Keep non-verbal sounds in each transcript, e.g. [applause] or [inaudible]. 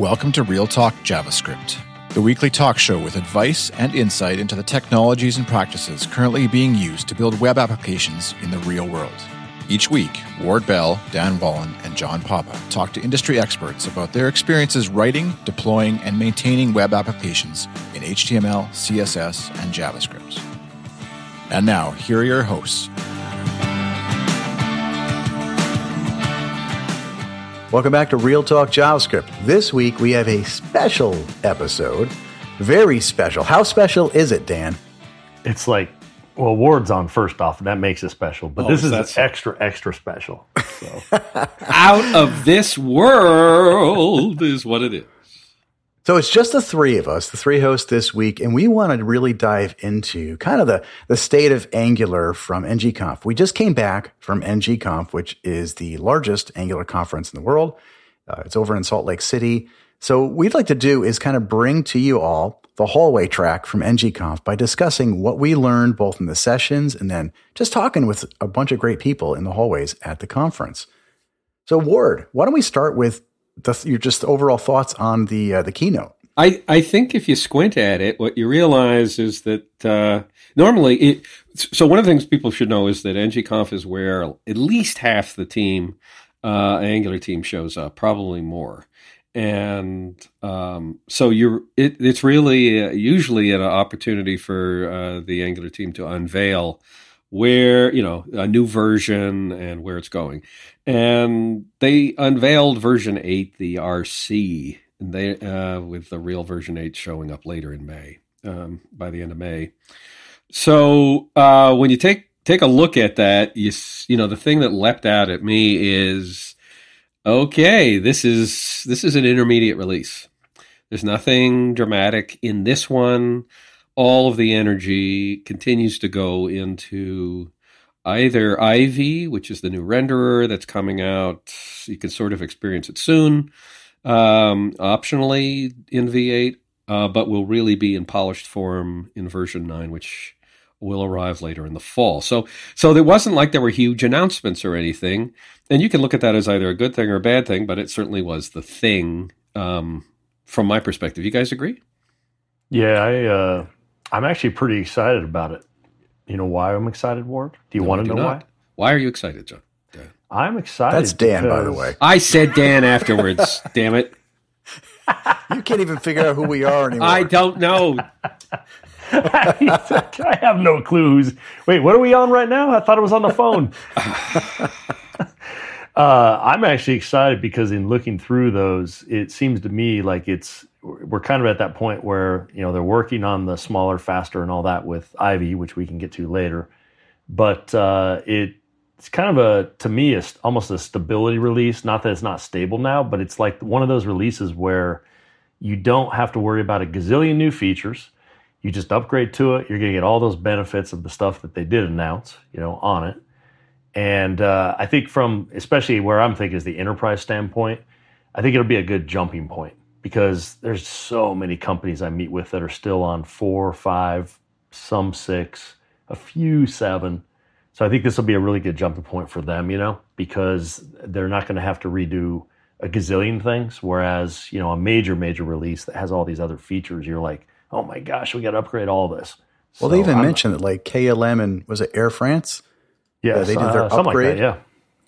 Welcome to Real Talk JavaScript, the weekly talk show with advice and insight into the technologies and practices currently being used to build web applications in the real world. Each week, Ward Bell, Dan Wahlin, and John Papa talk to industry experts about their experiences writing, deploying, and maintaining web applications in HTML, CSS, and JavaScript. And now, here are your hosts. Welcome back to Real Talk JavaScript. This week we have a special episode. Very special. How special is it, Dan? It's like, well, Ward's on first off, and that makes it special. But Oh, this is is that extra, extra special. So [laughs] out of this world is what it is. So it's just the three of us, the three hosts this week, and we want to really dive into kind of the, the state of Angular from ngConf. We just came back from ngConf, which is the largest Angular conference in the world. Uh, it's over in Salt Lake City. So what we'd like to do is kind of bring to you all the hallway track from ngConf by discussing what we learned both in the sessions and then just talking with a bunch of great people in the hallways at the conference. So Ward, why don't we start with the, your just overall thoughts on the uh, the keynote? I, I think if you squint at it, what you realize is that uh, normally it. So one of the things people should know is that ngconf is where at least half the team, uh, Angular team, shows up, probably more, and um, so you're. It, it's really uh, usually an opportunity for uh, the Angular team to unveil where you know a new version and where it's going. And they unveiled version 8 the rc and they uh, with the real version 8 showing up later in may um, by the end of may. So uh, when you take take a look at that you you know the thing that leapt out at me is okay this is this is an intermediate release. There's nothing dramatic in this one all of the energy continues to go into either Ivy, which is the new renderer that's coming out. You can sort of experience it soon, um, optionally in V8, uh, but will really be in polished form in version 9, which will arrive later in the fall. So, so there wasn't like there were huge announcements or anything. And you can look at that as either a good thing or a bad thing, but it certainly was the thing um, from my perspective. You guys agree? yeah, I uh, I'm actually pretty excited about it. You know why I'm excited, Ward? Do you No, want to do know not. why? Why are you excited, John? I'm excited. That's Dan, by the way. I said Dan afterwards. [laughs] damn it. You can't even figure out who we are anymore. I don't know. [laughs] I have no clues. Wait, what are we on right now? I thought it was on the phone. [laughs] uh, I'm actually excited because in looking through those, it seems to me like it's we're kind of at that point where you know they're working on the smaller, faster, and all that with Ivy, which we can get to later. But uh, it it's kind of a to me it's almost a stability release. Not that it's not stable now, but it's like one of those releases where you don't have to worry about a gazillion new features. You just upgrade to it. You're going to get all those benefits of the stuff that they did announce, you know, on it. And uh, I think from especially where I'm thinking is the enterprise standpoint, I think it'll be a good jumping point because there's so many companies I meet with that are still on four, five, some six, a few seven. So I think this will be a really good jumping point for them, you know, because they're not going to have to redo a gazillion things. Whereas, you know, a major, major release that has all these other features, you're like, oh my gosh, we got to upgrade all this. well, they even I'm- mentioned that like KLM and was it Air France? yeah, they did their uh, upgrade. Like that,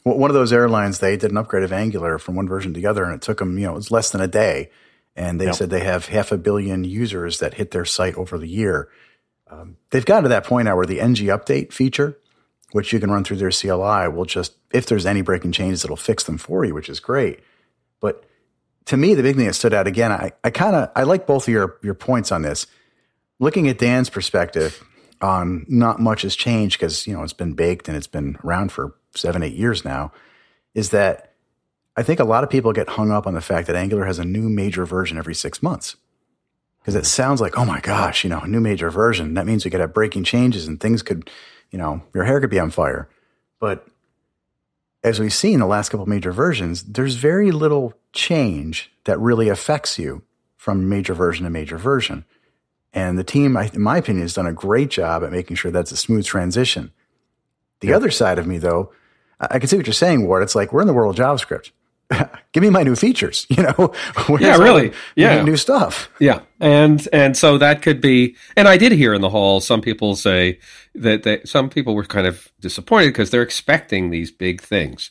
yeah. One of those airlines, they did an upgrade of Angular from one version to the other, and it took them, you know, it was less than a day. And they Yep. said they have half a billion users that hit their site over the year. Um, they've gotten to that point now where the ng update feature, which you can run through their CLI, will just, if there's any breaking changes, it'll fix them for you, which is great. But to me, the big thing that stood out again, I, I kind of, I like both of your, your points on this. Looking at Dan's perspective on not much has changed because, you know, it's been baked and it's been around for seven, eight years now, is that I think a lot of people get hung up on the fact that Angular has a new major version every six months. Because it sounds like, oh my gosh, you know, a new major version. That means we could have breaking changes and things could, you know, your hair could be on fire. But as we've seen the last couple of major versions, there's very little change that really affects you from major version to major version. And the team, in my opinion, has done a great job at making sure that's a smooth transition. The other side of me, though, I I can see what you're saying, Ward. It's like we're in the world of JavaScript. [laughs] give me my new features. [laughs] You know, [laughs] Yeah, really. Yeah. new stuff. Yeah, and and so that could be, and I did hear in the hall some people say that they, some people were kind of disappointed because they're expecting these big things.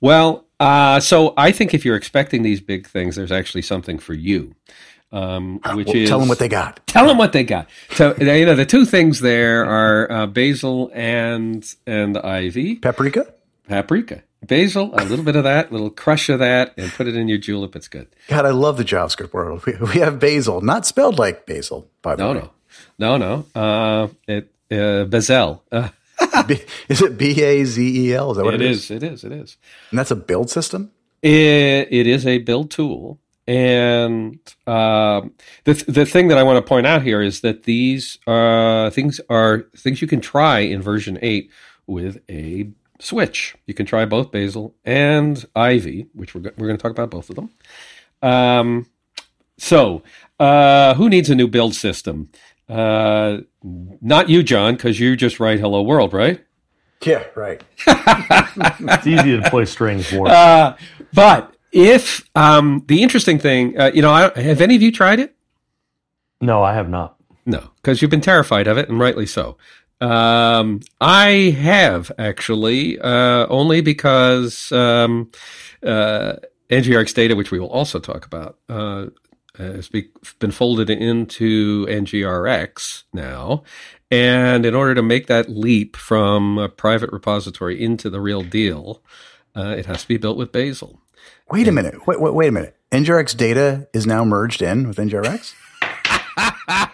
Well, uh, so I think if you're expecting these big things, there's actually something for you, um, [gasps] which Well, is tell them what they got. tell them what they got. So you know the two things there are uh, basil and and ivy, Paprika. paprika. Basil, a little bit of that, little crush of that, and put it in your julep. It's good. God, I love the JavaScript world. [laughs] We, we have basil, not spelled like basil, by the No, way. no, no, no. Uh, it uh, bazel. Uh, [laughs] B- is it B A Z E L? Is that what it it is? is. It is. It is. And that's a build system. It, it is a build tool, and um, the the thing that I want to point out here is that these uh, things are things you can try in version eight with a switch. You can try both Bazel and ivy, which we're we're going to talk about both of them. Um, so, uh, who needs a new build system? Uh, not you, John, because you just write "Hello World," right? Yeah, right. [laughs] [laughs] It's easy to play strings for. Uh, but if um, the interesting thing, uh, you know, I, have any of you tried it? no, I have not. No, because you've been terrified of it, and rightly so. Um, I have actually, uh, only because um, uh, NGRX data, which we will also talk about, uh, has be, been folded into NGRX now. And in order to make that leap from a private repository into the real deal, uh, it has to be built with Bazel. Wait a minute. Wait, wait, wait a minute. NGRX data is now merged in with NGRX. [laughs]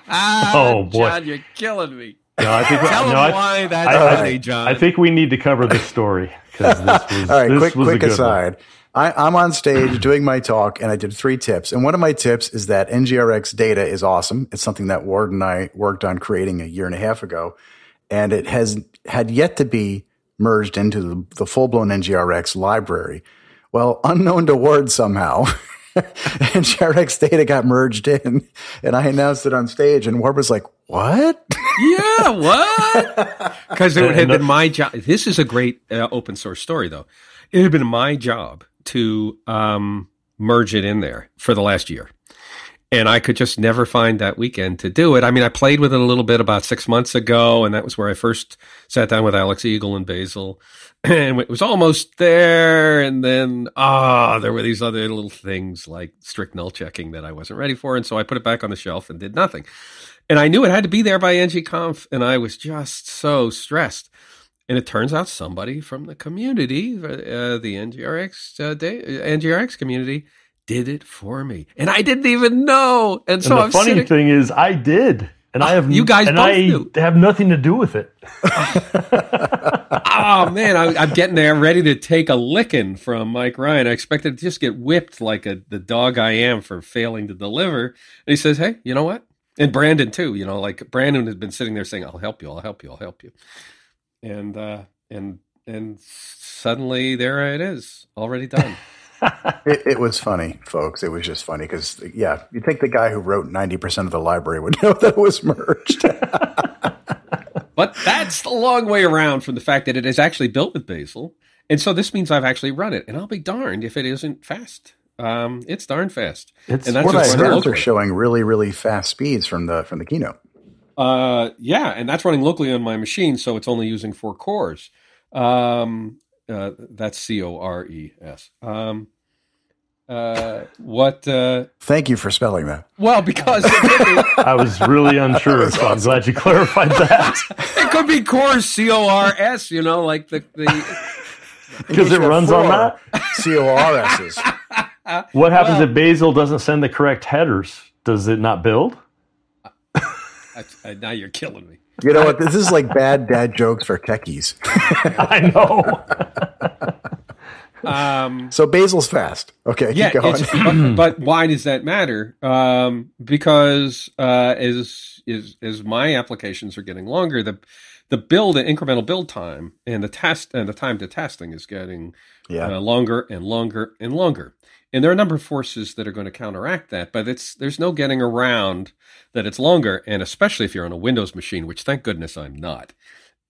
Oh, boy. John, you're killing me. No, I think Tell no, I, why that's I- funny, John. I think we need to cover this story because this [laughs] was All right, this quick, quick one. aside. I, I'm on stage [clears throat] doing my talk, and I did three tips. And one of my tips is that NGRX data is awesome. It's something that Ward and I worked on creating a year and a half ago, and it has had yet to be merged into the, the full blown NGRX library. Well, unknown to Ward somehow, [laughs] and NGRX data got merged in, and I announced it on stage, and Ward was like, "What?" Yeah, what? [laughs] Because it would have been my job. This is a great uh, open source story, though. It had been my job to um, merge it in there for the last year. And I could just never find that weekend to do it. I mean, I played with it a little bit about six months ago, and that was where I first sat down with Alex Eagle and Bazel. [clears throat] And it was almost there. And then, ah, there were these other little things like strict null checking that I wasn't ready for. And so I put it back on the shelf and did nothing. And I knew it had to be there by ngconf, and I was just so stressed. And it turns out somebody from the community, uh, the NGRX uh, day, NGRX community, did it for me, and I didn't even know. And so and the I'm funny sitting. thing is, I did, and I have you guys and both I knew. have nothing to do with it. [laughs] oh man, I, I'm getting there, ready to take a licking from Mike Ryan. I expected to just get whipped like a the dog I am for failing to deliver. And he says, "Hey, you know what?" And Brandon too. You know, like Brandon has been sitting there saying, "I'll help you. I'll help you. I'll help you." And uh, and and suddenly there it is, already done. [laughs] It, it was funny, folks. It was just funny because, yeah, you think the guy who wrote 90% of the library would [laughs] know that it was merged. [laughs] But that's the long way around from the fact that it is actually built with Bazel. And so this means I've actually run it. And I'll be darned if it isn't fast. Um, it's darn fast. It's and that's what I just running heard, locally. they're showing really, really fast speeds from the from the keynote. Uh, yeah, and that's running locally on my machine, so it's only using four cores. Um, uh, that's C O R E S. Um, uh, what? Uh, Thank you for spelling that. well, because [laughs] I was really unsure, so I'm glad you clarified that it could be cores C O R S. You know, like the the. [laughs] because it runs on that. [laughs] C O R S's. [laughs] What happens Well- if Bazel doesn't send the correct headers? Does it not build? That's, uh, now you're killing me. You know what? This is like bad dad jokes for techies. [laughs] I know. [laughs] Um, So Bazel's fast. Okay, yeah, keep going. but, but why does that matter? Um, because uh, as, as as my applications are getting longer, the the build the incremental build time and the test and the time to testing is getting yeah. uh, longer and longer and longer. And there are a number of forces that are going to counteract that, but it's there's no getting around that it's longer, and especially if you're on a Windows machine, which thank goodness I'm not.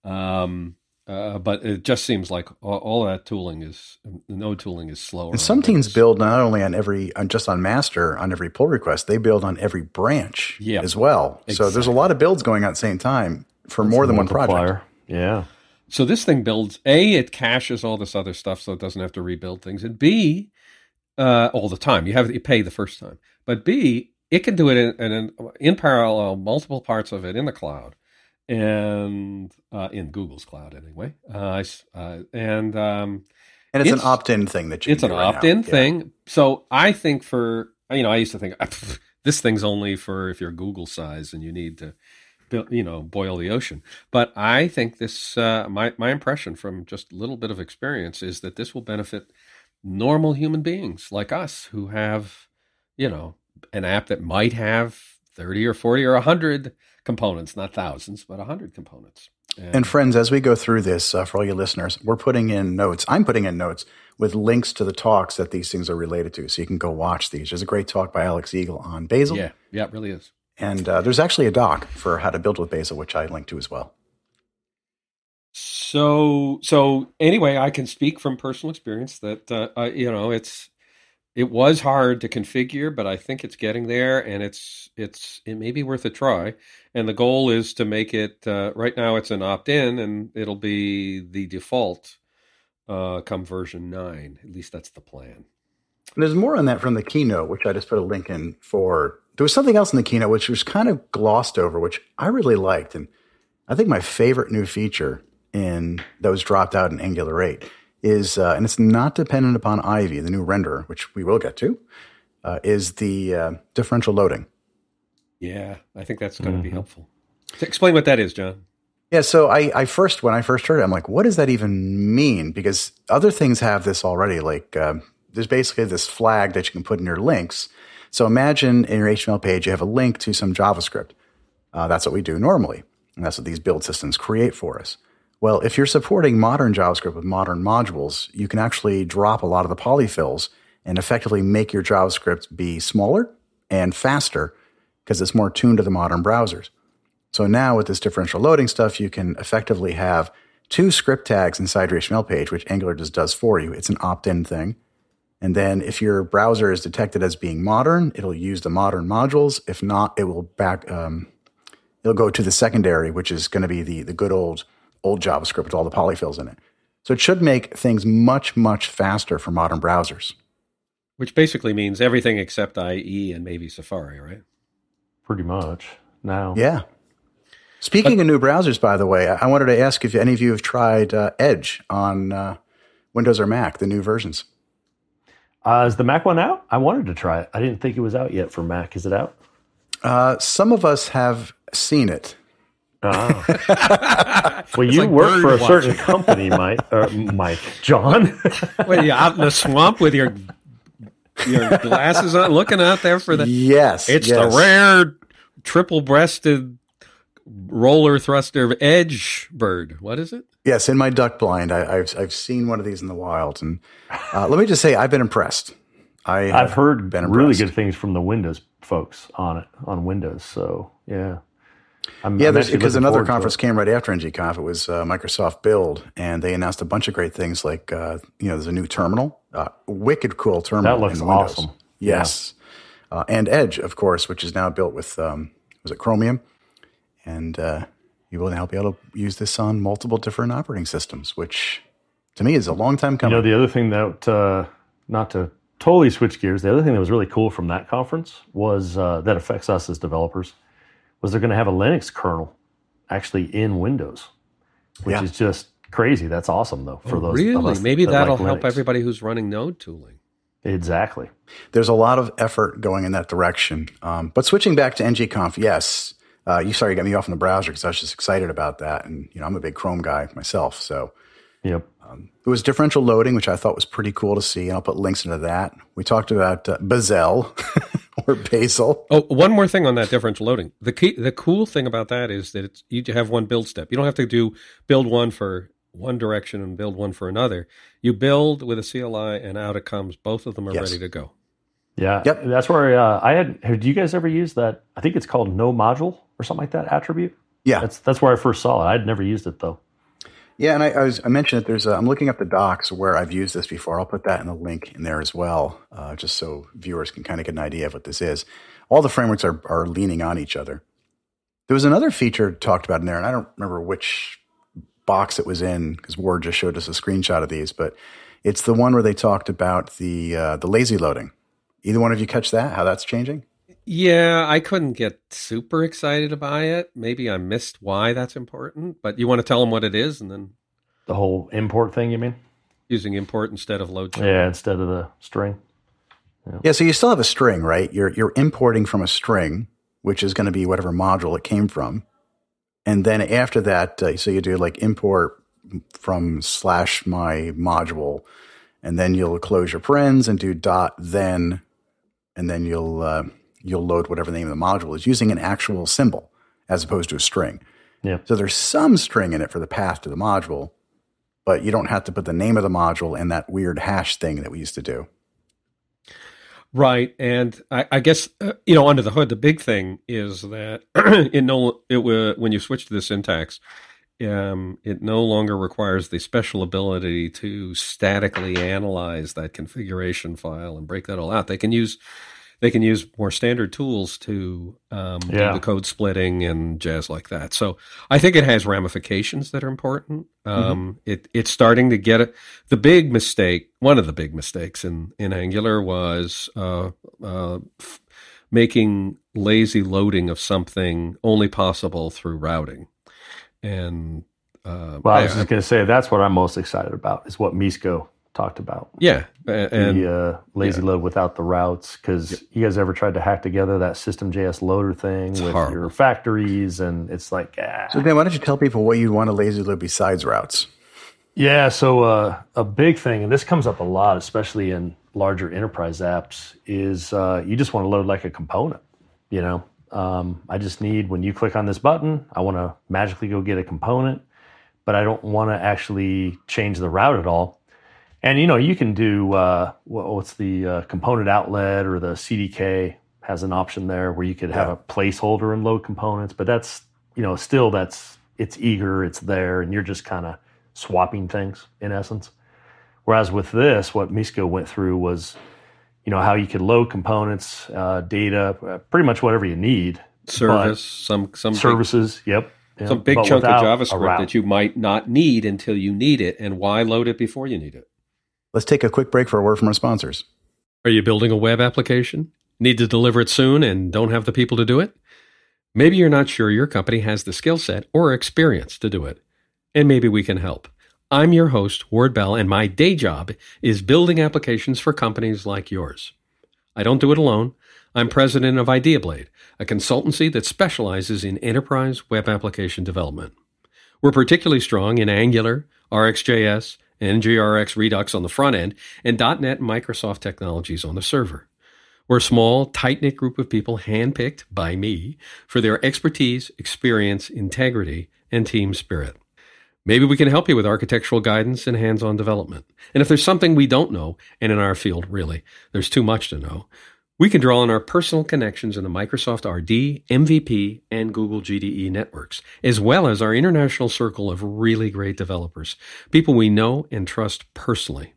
Um, Uh, but it just seems like all, all that tooling is no tooling is slower. And some teams build not only on every on just on master on every pull request, they build on every branch Yeah. as well. So there's a lot of builds going on at the same time for more than one project. Multiplier. Yeah. So this thing builds a it caches all this other stuff, so it doesn't have to rebuild things, and b uh, all the time. You have you pay the first time, but b it can do it in in, in parallel, multiple parts of it in the cloud, and uh, in Google's cloud anyway. Uh, uh, and um, And it's, It's- an opt-in thing that you it's an right opt-in Yeah. thing. So I think for you know, I used to think this thing's only for if you're Google size and you need to, build, you know, boil the ocean. But I think this, uh, my my impression from just a little bit of experience is that this will benefit normal human beings like us who have, you know, an app that might have thirty or forty or hundred components, not thousands, but hundred components. And friends, as we go through this, uh, for all you listeners, we're putting in notes. I'm putting in notes with links to the talks that these things are related to, so you can go watch these. There's a great talk by Alex Eagle on Bazel, yeah, yeah, it really is. and uh, there's actually a doc for how to build with Bazel, which I link to as well. So so anyway, I can speak from personal experience that uh, I, you know it's it was hard to configure, but I think it's getting there, and it's it's it may be worth a try. And the goal is to make it uh, right now. It's an opt-in, and it'll be the default uh, come version nine. At least that's the plan. And there's more on that from the keynote, which I just put a link in for. There was something else in the keynote which was kind of glossed over, which I really liked. And I think my favorite new feature in that was dropped out in Angular 8 is, uh, and it's not dependent upon Ivy, the new renderer, which we will get to, uh, is the uh, differential loading. Yeah, I think that's going to be helpful. Explain what that is, John. Yeah, so I, I first when I first heard it, I'm like, what does that even mean? Because other things have this already. Like um, there's basically this flag that you can put in your links. So imagine in your HTML page you have a link to some JavaScript. Uh, that's what we do normally, and that's what these build systems create for us. Well, if you're supporting modern JavaScript with modern modules, you can actually drop a lot of the polyfills and effectively make your JavaScript be smaller and faster because it's more tuned to the modern browsers. So now with this differential loading stuff, you can effectively have two script tags inside your HTML page, which Angular just does for you. It's an opt-in thing. And then if your browser is detected as being modern, it'll use the modern modules. If not, it will back, um, it'll go to the secondary, which is going to be the, the good old, old JavaScript with all the polyfills in it. So it should make things much, much faster for modern browsers. Which basically means everything except IE and maybe Safari, right? Pretty much now. Yeah. Speaking of new browsers, by the way, I I wanted to ask if any of you have tried uh, Edge on uh, Windows or Mac, the new versions. Uh, is the Mac one out? I wanted to try it. I didn't think it was out yet for Mac. Is it out? Uh, some of us have seen it. Oh. well, you like work for a bird certain company, Mike. Or Mike, John. [laughs] Well, you out in the swamp with your your glasses on, looking out there for the. Yes, It's yes. the rare triple-breasted roller thruster edge bird. What is it? Yes, in my duck blind, I, I've I've seen one of these in the wild, and uh, let me just say, I've been impressed. I have I've heard been really good things from the Windows folks on it on Windows. So yeah, I'm, Yeah, I'm there's, because another conference came right after NGConf. It was uh, Microsoft Build, and they announced a bunch of great things like, uh, you know, there's a new terminal, uh, wicked cool terminal. That looks awesome. Yes. Uh, and Edge, of course, which is now built with, um, was it Chromium? And uh, you will now be able to use this on multiple different operating systems, which to me is a long time coming. You know, the other thing that uh, not to totally switch gears, the other thing that was really cool from that conference was uh, that affects us as developers was they're going to have a Linux kernel actually in Windows, which Yeah. is just crazy. That's awesome though for those. Oh, really? us Maybe that that'll like help everybody who's running Node tooling. Exactly. There's a lot of effort going in that direction. Um, but switching back to NGConf, yes. Uh, you sorry, you got me off in the browser because I was just excited about that. And, you know, I'm a big Chrome guy myself. So Yep. It was differential loading, which I thought was pretty cool to see. I'll put links into that. We talked about uh, Bazel [laughs] or Basil. Oh, one more thing on that differential loading. The key, the cool thing about that is that it's, you have one build step. You don't have to do build one for one direction and build one for another. You build with a CLI, and out it comes. Both of them are Yes. ready to go. Yeah. Yep. That's where uh, I had. Have you guys ever use that? I think it's called no module or something like that attribute. Yeah. That's that's where I first saw it. I'd never used it though. Yeah, and I, I, was I mentioned that there's I'm looking up the docs where I've used this before. I'll put that in the link in there as well, uh, just so viewers can kind of get an idea of what this is. All the frameworks are are leaning on each other. There was another feature talked about in there, and I don't remember which box it was in because Ward just showed us a screenshot of these, but it's the one where they talked about the uh, the lazy loading. Either one of you catch that? How that's changing? Yeah, I couldn't get super excited by it. Maybe I missed why that's important, but you want to tell them what it is and then the whole import thing, you mean? Using import instead of load. Yeah, instead of the string. Yeah. yeah, so you still have a string, right? You're you're importing from a string, which is going to be whatever module it came from, and then after that, uh, so you do like import from slash my module, and then you'll close your parens and do dot then, and then you'll uh, you'll load whatever the name of the module is using an actual symbol as opposed to a string. Yeah. So there's some string in it for the path to the module, but you don't have to put the name of the module and that weird hash thing that we used to do. Right, and I, I guess uh, you know under the hood, the big thing is that [clears throat] it no it when you switch to the syntax, um, it no longer requires the special ability to statically analyze that configuration file and break that all out. They can use they can use more standard tools to um, yeah. do the code splitting and jazz like that. So I think it has ramifications that are important. Um, mm-hmm. it, it's starting to get it. The big mistake, one of the big mistakes in, in Angular was uh, uh, f- making lazy loading of something only possible through routing. And uh, well, I was just going to say that's what I'm most excited about is what Misko talked about. Yeah, and the uh, lazy yeah. load without the routes. Because yeah. you guys ever tried to hack together that System.js loader thing it's with horrible. your factories, and it's like. Ah. So then, why don't you tell people what you want to lazy load besides routes? Yeah, so uh, a big thing, and this comes up a lot, especially in larger enterprise apps, is uh, you just want to load like a component. You know, um, I just need when you click on this button, I want to magically go get a component, but I don't want to actually change the route at all. And you know, you can do uh, what's the uh, component outlet or the CDK has an option there where you could have yeah. a placeholder and load components, but that's you know still that's it's eager, it's there, and you're just kind of swapping things in essence. Whereas with this, what Misko went through was, you know, how you could load components, uh, data, uh, pretty much whatever you need. Service, some some services. Big, yep. yep. Some big chunk of JavaScript that you might not need until you need it, and why load it before you need it? Let's take a quick break for a word from our sponsors. Are you building a web application? Need to deliver it soon and don't have the people to do it? Maybe you're not sure your company has the skill set or experience to do it, and maybe we can help. I'm your host, Ward Bell, and my day job is building applications for companies like yours. I don't do it alone. I'm president of IdeaBlade, a consultancy that specializes in enterprise web application development. We're particularly strong in Angular, RxJS, NGRX Redux on the front end, and .NET and Microsoft technologies on the server. We're a small, tight knit group of people handpicked by me for their expertise, experience, integrity, and team spirit. Maybe we can help you with architectural guidance and hands on development. And if there's something we don't know, and in our field, really, there's too much to know, we can draw on our personal connections in the Microsoft RD, MVP, and Google GDE networks, as well as our international circle of really great developers, people we know and trust personally.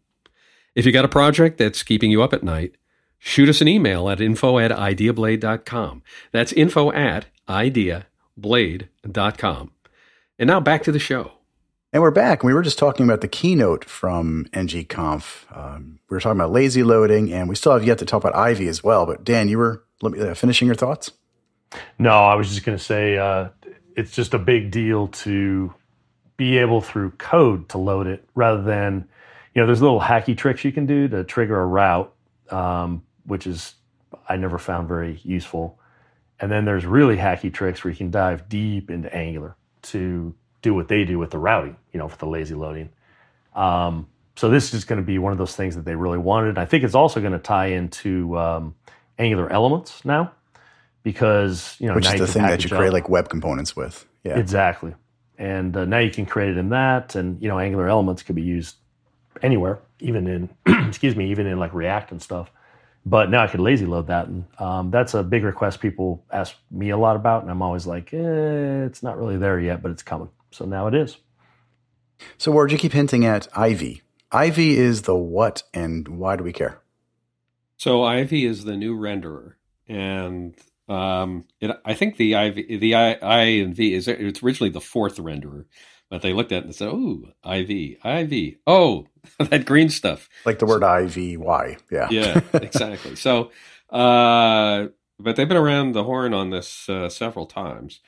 If you got a project that's keeping you up at night, shoot us an email at info at ideablade.com. That's info at ideablade.com. And now back to the show. And we're back. We were just talking about the keynote from ngconf. Um, we were talking about lazy loading, and we still have yet to talk about Ivy as well. But Dan, you were uh, finishing your thoughts? No, I was just going to say uh, it's just a big deal to be able through code to load it rather than, you know, there's little hacky tricks you can do to trigger a route, um, which is I never found very useful. And then there's really hacky tricks where you can dive deep into Angular to do what they do with the routing, you know, for the lazy loading. Um, so this is going to be one of those things that they really wanted. And I think it's also going to tie into um, Angular Elements now, because you know, which is the thing that you create up. like web components with. Yeah, exactly. And uh, now you can create it in that, and you know, Angular Elements could be used anywhere, even in [clears throat] excuse me, even in like React and stuff. But now I could lazy load that, and um, that's a big request people ask me a lot about, and I'm always like, eh, it's not really there yet, but it's coming. So now it is. So, Ward, you keep hinting at Ivy. Ivy is the what, and why do we care? So, Ivy is the new renderer, and um, it, I think the Ivy, the I, I and V is it's originally the fourth renderer, but they looked at it and said, "Oh, IV, IV, oh, that green stuff." Like the word IVY, yeah, yeah, exactly. So, uh, but they've been around the horn on this uh, several times,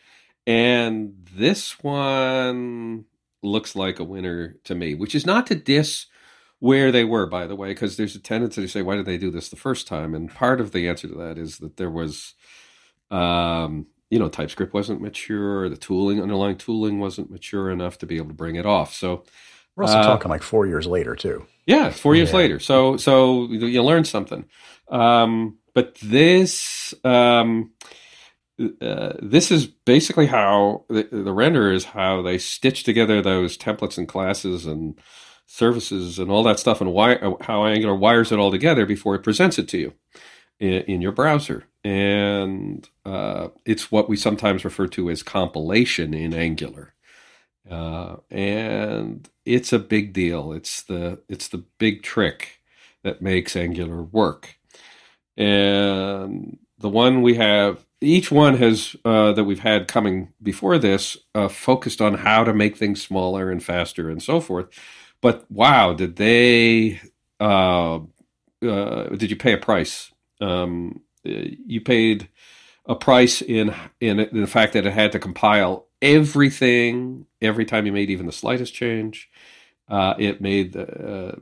and this one looks like a winner to me, which is not to diss where they were, by the way, because there's a tendency to say, why did they do this the first time? And part of the answer to that is that there was, um, you know, TypeScript wasn't mature, the tooling, underlying tooling wasn't mature enough to be able to bring it off. So we're also uh, talking like four years later, too. Yeah, four years yeah. later. So, so you learn something. Um, but this, um, uh, this is basically how the, the render is how they stitch together those templates and classes and services and all that stuff and why, how Angular wires it all together before it presents it to you in, in your browser. And uh, it's what we sometimes refer to as compilation in Angular. Uh, and it's a big deal. It's the it's the big trick that makes Angular work. And the one we have, each one has uh, that we've had coming before this, uh, focused on how to make things smaller and faster and so forth. But wow, did they? Uh, uh, did you pay a price? Um, you paid a price in, in in the fact that it had to compile everything every time you made even the slightest change. Uh, it made uh,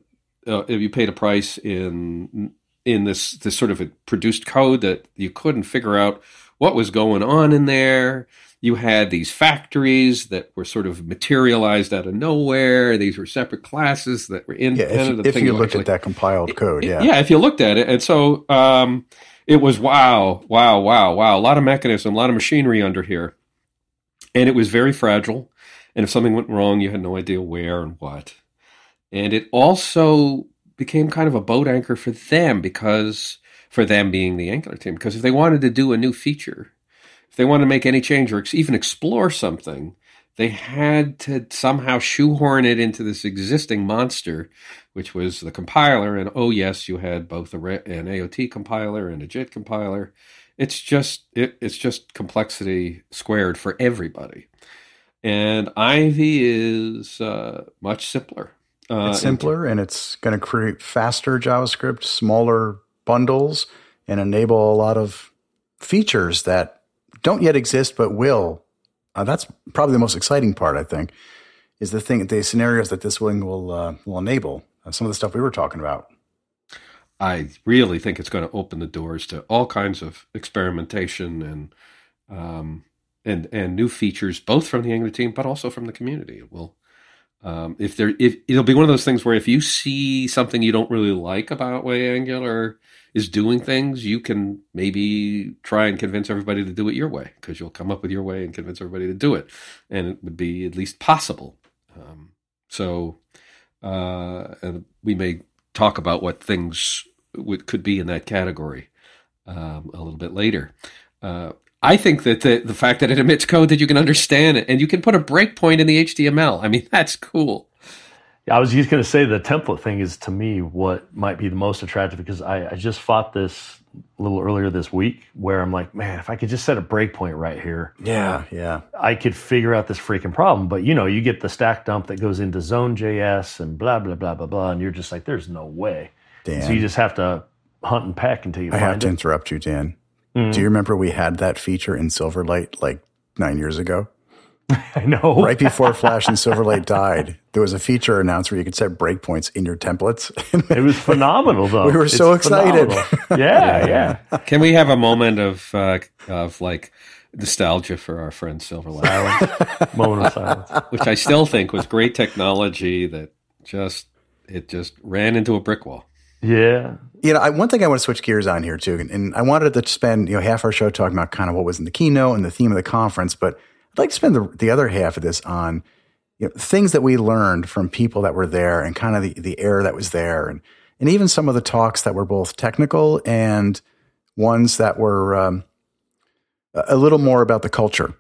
you paid a price in in this this sort of produced code that you couldn't figure out what was going on in there you had these factories that were sort of materialized out of nowhere. These were separate classes that were independent. Yeah, if, if you looked actually, at that compiled code, yeah, yeah, if you looked at it, and so um, it was wow, wow, wow, wow, a lot of mechanism, a lot of machinery under here, and it was very fragile. And if something went wrong, you had no idea where and what. And it also became kind of a boat anchor for them because for them being the Angular team, because if they wanted to do a new feature if they wanted to make any change or even explore something, they had to somehow shoehorn it into this existing monster, which was the compiler. And oh yes, you had both an AOT compiler and a JIT compiler. It's just it, it's just complexity squared for everybody. And Ivy is uh, much simpler. Uh, it's simpler, and it's going to create faster JavaScript, smaller bundles, and enable a lot of features that don't yet exist but will. Uh, that's probably the most exciting part, I think, is the thing, the scenarios that this wing will uh, will enable. Uh, some of the stuff we were talking about. I really think it's going to open the doors to all kinds of experimentation and um, and and new features, both from the Angular team, but also from the community. It will, um, if there, if it'll be one of those things where if you see something you don't really like about way Angular is doing things, you can maybe try and convince everybody to do it your way because you'll come up with your way and convince everybody to do it, and it would be at least possible. Um, so, uh, and we may talk about what things would, could be in that category um, a little bit later. Uh, I think that the, the fact that it emits code that you can understand it and you can put a breakpoint in the HTML, I mean, [laughs] that's cool. Yeah, I was just going to say the template thing is to me what might be the most attractive because I, I, just fought this a little earlier this week where I'm like, man, if I could just set a breakpoint right here, yeah, yeah, I could figure out this freaking problem. But you know, you get the stack dump that goes into Zone.js and blah blah blah blah blah, and you're just like, there's no way. Dan, so you just have to hunt and peck until you. I have to it. interrupt you, Dan. Mm-hmm. Do you remember we had that feature in Silverlight like nine years ago? [laughs] I know. right before Flash and Silverlight died, there was a feature announced where you could set breakpoints in your templates. [laughs] it was phenomenal, though. We were it's so excited. Yeah, [laughs] yeah, Can we have a moment of uh, of like nostalgia for our friend Silverlight? moment of silence, which I still think was great technology that just it just ran into a brick wall. Yeah. You know, I, one thing I want to switch gears on here too, and, and I wanted to spend you know half our show talking about kind of what was in the keynote and the theme of the conference, but I'd like to spend the, the other half of this on you know, things that we learned from people that were there and kind of the, the air that was there and, and even some of the talks that were both technical and ones that were um, a little more about the culture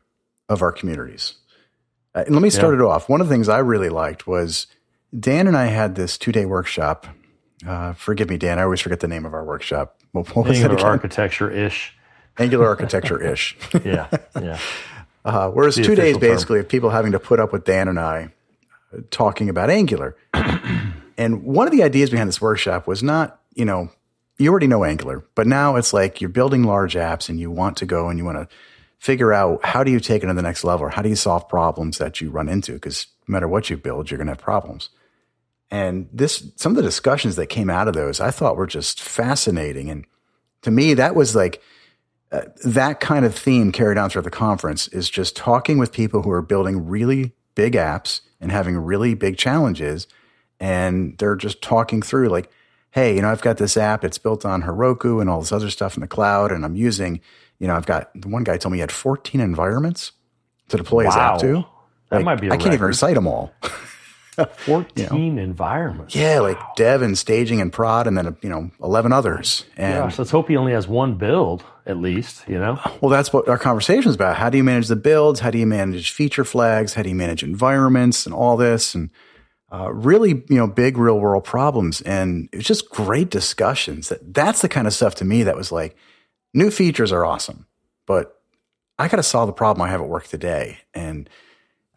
of our communities. Uh, let me start yeah. it off. One of the things I really liked was Dan and I had this two day workshop. Uh, forgive me, Dan. I always forget the name of our workshop. [laughs] What, what Angular architecture ish. Angular architecture ish. [laughs] yeah, yeah. [laughs] Uh, whereas two days basically of people having to put up with Dan and I uh, talking about Angular. [clears throat] and one of the ideas behind this workshop was not, you know, you already know Angular, but now it's like you're building large apps and you want to go and you want to figure out how do you take it to the next level or how do you solve problems that you run into? Because no matter what you build, you're going to have problems. And this, some of the discussions that came out of those, I thought were just fascinating. And to me, that was like, uh, that kind of theme carried on throughout the conference is just talking with people who are building really big apps and having really big challenges. And they're just talking through like, hey, you know, I've got this app, it's built on Heroku and all this other stuff in the cloud, and I'm using, you know, I've got one guy told me he had 14 environments to deploy wow. his app to. That like, might be I can't even recite them all. [laughs] 14 [laughs] you know? environments. Yeah, wow. like dev and staging and prod, and then, you know, 11 others. And Gosh, let's hope he only has one build at least, you know? Well, that's what our conversation is about. How do you manage the builds? How do you manage feature flags? How do you manage environments and all this? And uh, really, you know, big real world problems. And it was just great discussions. That That's the kind of stuff to me that was like, new features are awesome, but I got to solve the problem I have at work today. And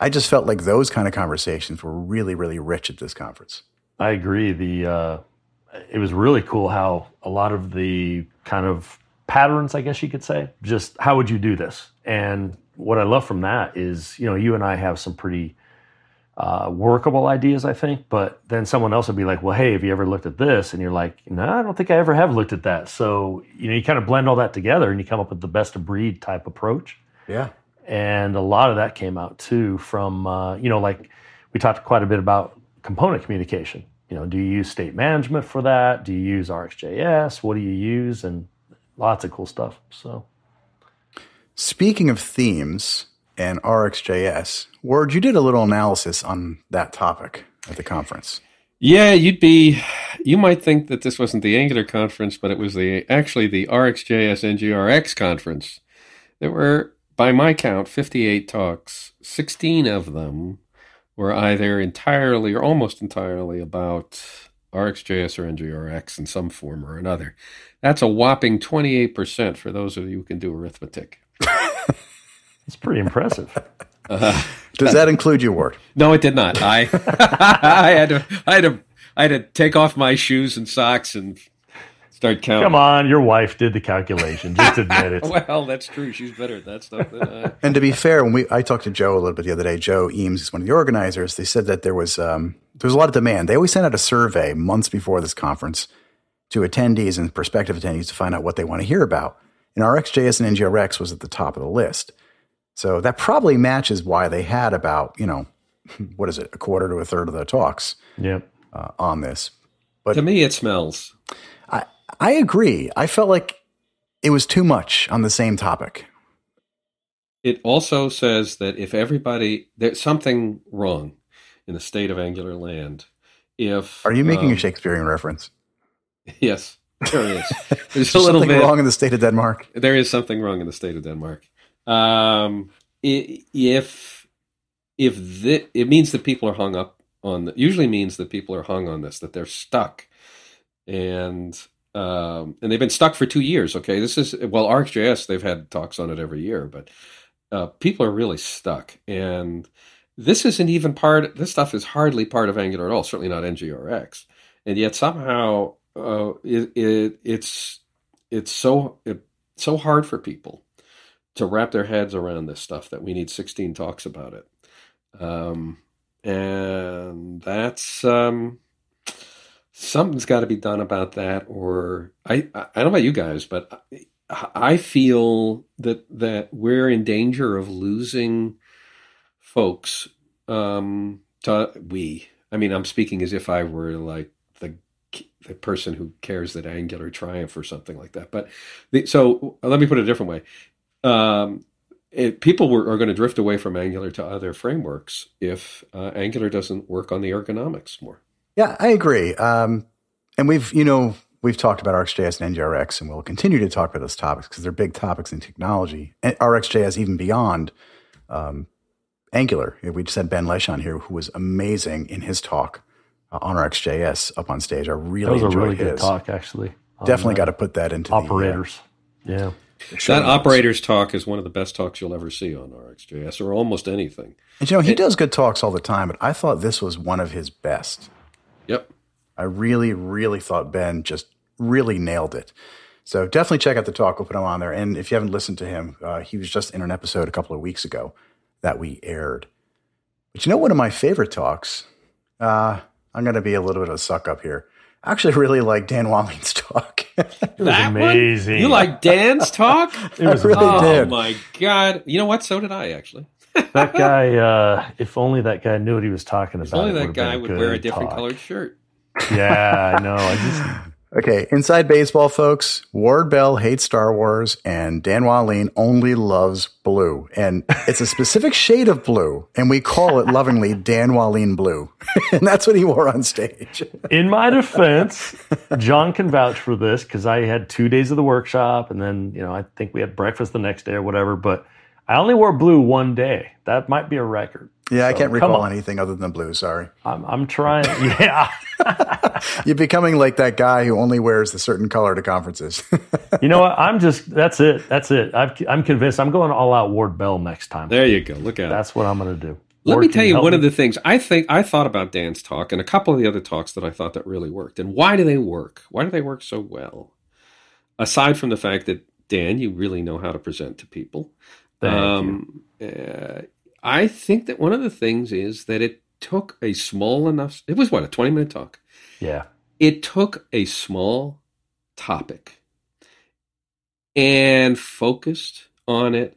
I just felt like those kind of conversations were really, really rich at this conference. I agree. The uh, it was really cool how a lot of the kind of patterns, I guess you could say, just how would you do this? And what I love from that is, you know, you and I have some pretty uh, workable ideas, I think. But then someone else would be like, well, hey, have you ever looked at this? And you're like, no, I don't think I ever have looked at that. So, you know, you kind of blend all that together and you come up with the best of breed type approach. Yeah. And a lot of that came out too from, uh, you know, like we talked quite a bit about component communication. You know, do you use state management for that? Do you use RxJS? What do you use? And lots of cool stuff. So, speaking of themes, and RxJS. Ward, you did a little analysis on that topic at the conference. Yeah, you'd be. You might think that this wasn't the Angular conference, but it was the actually the RxJS NGRX conference. There were, by my count, fifty-eight talks. Sixteen of them were either entirely or almost entirely about RxJS or NGRX in some form or another. That's a whopping twenty-eight percent for those of you who can do arithmetic. [laughs] It's pretty impressive. Uh, Does that include your work? No, it did not. I [laughs] I had to I had to I had to take off my shoes and socks and start counting. Come on, your wife did the calculation. Just admit it. [laughs] well, that's true. She's better at that stuff than I. And to be fair, when we I talked to Joe a little bit the other day, Joe Eames is one of the organizers. They said that there was um, there was a lot of demand. They always sent out a survey months before this conference to attendees and prospective attendees to find out what they want to hear about. And RxJS and NGRX was at the top of the list. So that probably matches why they had about, you know, what is it, a quarter to a third of the talks yep. uh, on this. But to me, it smells. I, agree. I felt like it was too much on the same topic. It also says that if everybody, there's something wrong in the state of Angular land. If Are you making um, a Shakespearean reference? Yes, there is. [laughs] There's a little bit wrong in the state of Denmark. There is something wrong in the state of Denmark. Um, if if the, it means that people are hung up on the, usually means that people are hung on this that they're stuck and um, and they've been stuck for two years okay? This is well RxJS they've had talks on it every year but uh, people are really stuck. And this isn't even part this stuff is hardly part of angular at all certainly not ngrx and yet somehow uh, it, it, it's it's so it, so hard for people to wrap their heads around this stuff that we need 16 talks about it. Um, and that's um, something's got to be done about that. Or I, I don't know about you guys, but I feel that that we're in danger of losing folks. Um, to we, I mean, I'm speaking as if I were like the the person who cares that Angular triumph or something like that. But the, so let me put it a different way um, it, people were, are going to drift away from Angular to other frameworks if uh, Angular doesn't work on the ergonomics more. Yeah, I agree. Um, and we've, you know, we've talked about RxJS and NGRX, and we'll continue to talk about those topics because they're big topics in technology. And RxJS even beyond um, Angular. We just had Ben Lesh on here, who was amazing in his talk uh, on RxJS up on stage. I really that was a enjoyed really his. good talk, actually. Definitely uh, got to put that into operators. yeah. The, uh, the show That notes. operator's talk is one of the best talks you'll ever see on RxJS or almost anything. And you know, he does good talks all the time, but I thought this was one of his best. Yep. I really, really thought Ben just really nailed it. So definitely check out the talk. We'll put him on there. And if you haven't listened to him, uh, he was just in an episode a couple of weeks ago that we aired. But you know, one of my favorite talks, uh, I'm going to be a little bit of a suck up here. I actually really like Dan Wahlin's talk. [laughs] It was That one? amazing. You like Dan's talk? It was [laughs] I really oh did. my god! You know what? So did I actually. That guy. Uh, if only that guy knew what he was talking about. If only that guy would wear a different talk. colored shirt. Yeah, I know. I just [laughs] Okay, inside baseball, folks. Ward Bell hates Star Wars, and Dan Wahlin only loves blue, and it's a specific shade of blue, and we call it lovingly Dan Wahlin blue, [laughs] and that's what he wore on stage. [laughs] In my defense, John can vouch for this because I had two days of the workshop, and then you know I think we had breakfast the next day or whatever. But I only wore blue one day. That might be a record. Yeah, I can't come recall anything other than blue. Sorry, I'm, I'm trying. [laughs] Yeah, [laughs] you're becoming like that guy who only wears the certain color to conferences. [laughs] you know what? I'm just. That's it. That's it. I've, I'm convinced. I'm going all out Ward Bell next time. There you go. Look at it. That's what I'm going to do. Let Ward, me tell you help one me? of the things I think I thought about Dan's talk and a couple of the other talks that I thought that really worked. And why do they work? Why do they work so well? Aside from the fact that Dan, you really know how to present to people. Um, uh, I think that one of the things is that it took a small enough. It was what a twenty minute talk. Yeah. It took a small topic and focused on it,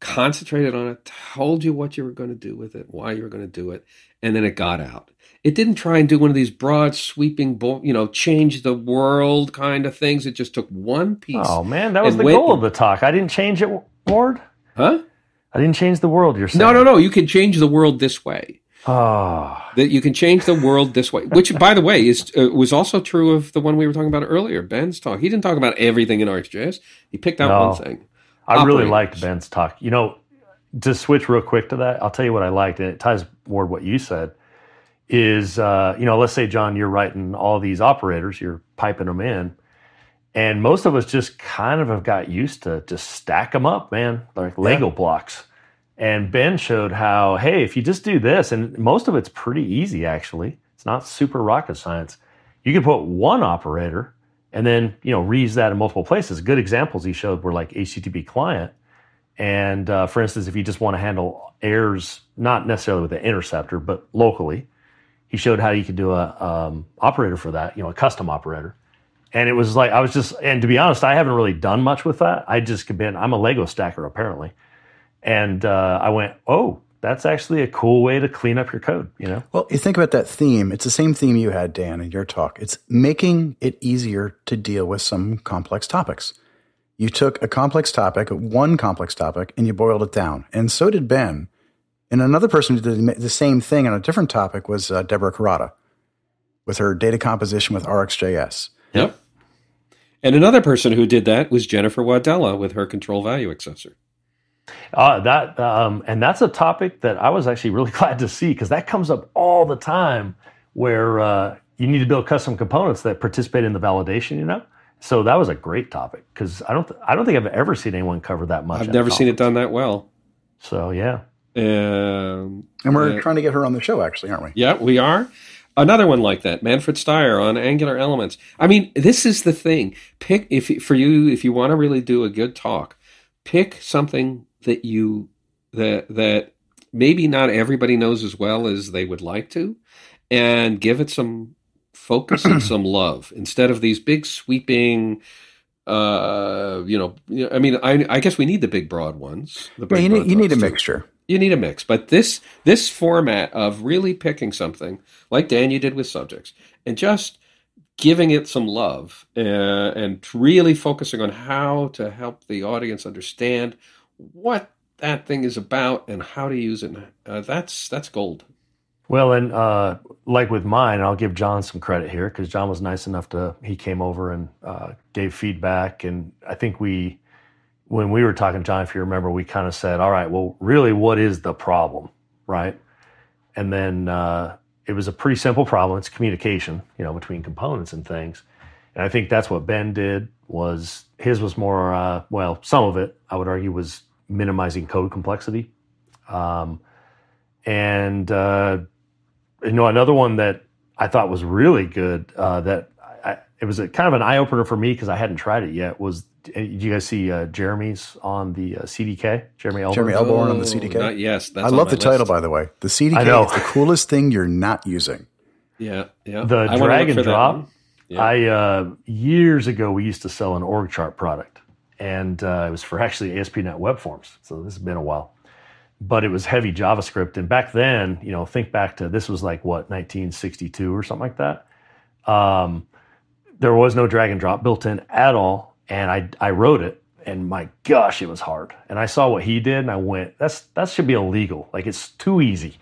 concentrated on it, told you what you were going to do with it, why you were going to do it, and then it got out. It didn't try and do one of these broad, sweeping, bo- you know, change the world kind of things. It just took one piece. Oh man, that was the when- goal of the talk. I didn't change it, Ward. Huh? I didn't change the world. You're saying No, no, no. You can change the world this way. Oh, That you can change the world this way, which, by the way, is uh, was also true of the one we were talking about earlier, Ben's talk. He didn't talk about everything in RxJS. He picked out No. one thing. I really liked Ben's talk. You know, to switch real quick to that, I'll tell you what I liked, and it ties more to what you said. Is uh, you know, let's say John, you're writing all these operators, you're piping them in, and most of us just kind of have got used to just stack them up, man, like Lego blocks. And Ben showed how, hey, if you just do this, and most of it's pretty easy actually. It's not super rocket science. You can put one operator and then you know reuse that in multiple places. Good examples he showed were like HTTP client, and uh, for instance, if you just want to handle errors, not necessarily with the interceptor, but locally, he showed how you could do a um, operator for that, you know, a custom operator. And it was like I was just, and to be honest, I haven't really done much with that. I just been, I'm a Lego stacker apparently, and uh, I went, oh, that's actually a cool way to clean up your code, you know. Well, you think about that theme. It's the same theme you had, Dan, in your talk. It's making it easier to deal with some complex topics. You took a complex topic, one complex topic, and you boiled it down. And so did Ben. And another person who did the same thing on a different topic was uh, Deborah Kurata with her data composition with RxJS. Yep. And another person who did that was Jennifer Wadella with her control value accessor. Uh, that um, and that's a topic that I was actually really [laughs] glad to see because that comes up all the time where uh, you need to build custom components that participate in the validation. You know, so that was a great topic because I don't th- I don't think I've ever seen anyone cover that much. I've never seen it done that well. So yeah, Um, And we're uh, trying to get her on the show, actually, aren't we? Yeah, we are. Another one like that, Manfred Steyer on Angular Elements. I mean, this is the thing. Pick if for you if you want to really do a good talk, pick something that you that that maybe not everybody knows as well as they would like to, and give it some focus and [clears throat] some love instead of these big sweeping. Uh, you know, I mean, I, I guess we need the big broad ones. The Yeah, you need, you need a too mixture. You need a mix. But this this format of really picking something like dan you did with subjects and just giving it some love uh, and really focusing on how to help the audience understand what that thing is about and how to use it. Uh, that's that's gold. Well, and uh, like with mine, I'll give John some credit here because John was nice enough to he came over and uh, gave feedback, and I think we when we were talking, John, if you remember, we kind of said, all right, well, really, what is the problem? right? And then uh, it was a pretty simple problem. It's communication, you know, between components and things. And I think that's what Ben did. Was his was more uh, well, some of it I would argue was minimizing code complexity, um, and uh, you know another one that I thought was really good uh, that I, it was a kind of an eye opener for me because I hadn't tried it yet. Was did you guys see uh, Jeremy's on the uh, CDK? Jeremy Elbourn. Jeremy Elbourn on the CDK. Not, yes, I love the list. title by the way. The CDK I know. is the coolest thing you're not using. Yeah, yeah. The I drag and drop. Yeah. I uh, years ago we used to sell an org chart product, and uh, it was for actually ASP.NET Web Forms. So this has been a while, but it was heavy JavaScript. And back then, you know, think back to this was like what 1962 or something like that. Um, there was no drag and drop built in at all, and I I wrote it, and my gosh, it was hard. And I saw what he did, and I went, that's that should be illegal. Like it's too easy.